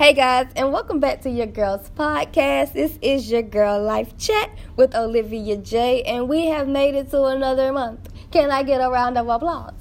Hey guys, and welcome back to your girls podcast. This is your girl life chat with Olivia J, and we have made it to another month. Can I get a round of applause?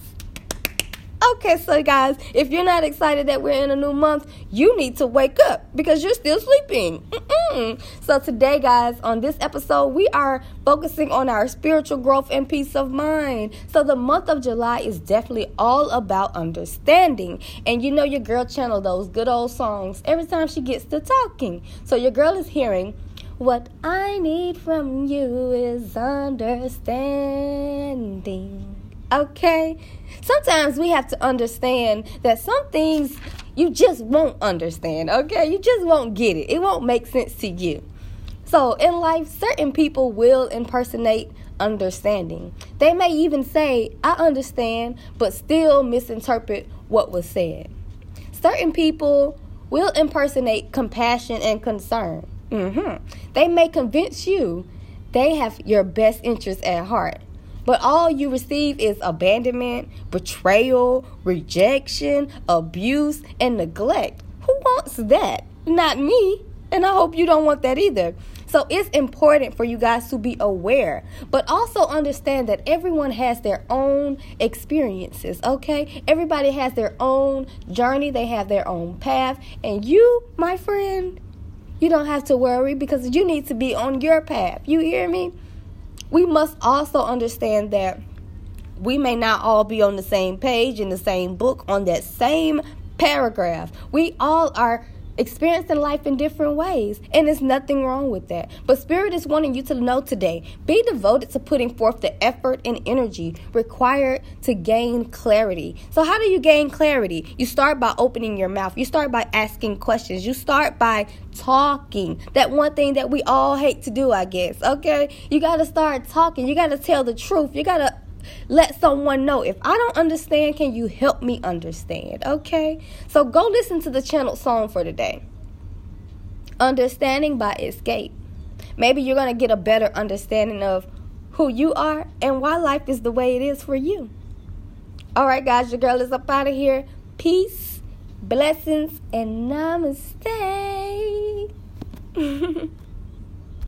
Okay, so guys, if you're not excited that we're in a new month, you need to wake up because you're still sleeping. Mm-mm. So, today, guys, on this episode, we are focusing on our spiritual growth and peace of mind. So, the month of July is definitely all about understanding. And you know, your girl channel those good old songs every time she gets to talking. So, your girl is hearing. What I need from you is understanding. Okay? Sometimes we have to understand that some things you just won't understand, okay? You just won't get it. It won't make sense to you. So, in life, certain people will impersonate understanding. They may even say, I understand, but still misinterpret what was said. Certain people will impersonate compassion and concern. Mm-hmm. They may convince you they have your best interest at heart, but all you receive is abandonment, betrayal, rejection, abuse, and neglect. Who wants that? Not me. And I hope you don't want that either. So it's important for you guys to be aware, but also understand that everyone has their own experiences, okay? Everybody has their own journey, they have their own path, and you, my friend, you don't have to worry because you need to be on your path. You hear me? We must also understand that we may not all be on the same page in the same book on that same paragraph. We all are experiencing life in different ways, and there's nothing wrong with that. But Spirit is wanting you to know today be devoted to putting forth the effort and energy required to gain clarity. So, how do you gain clarity? You start by opening your mouth, you start by asking questions, you start by talking. That one thing that we all hate to do, I guess. Okay? You got to start talking, you got to tell the truth, you got to let someone know. If I don't understand, can you help me understand? Okay? So go listen to the channel song for today. Understanding by Xscape. Maybe you're going to get a better understanding of who you are and why life is the way it is for you. All right, guys, your girl is up out of here. Peace, blessings, and namaste.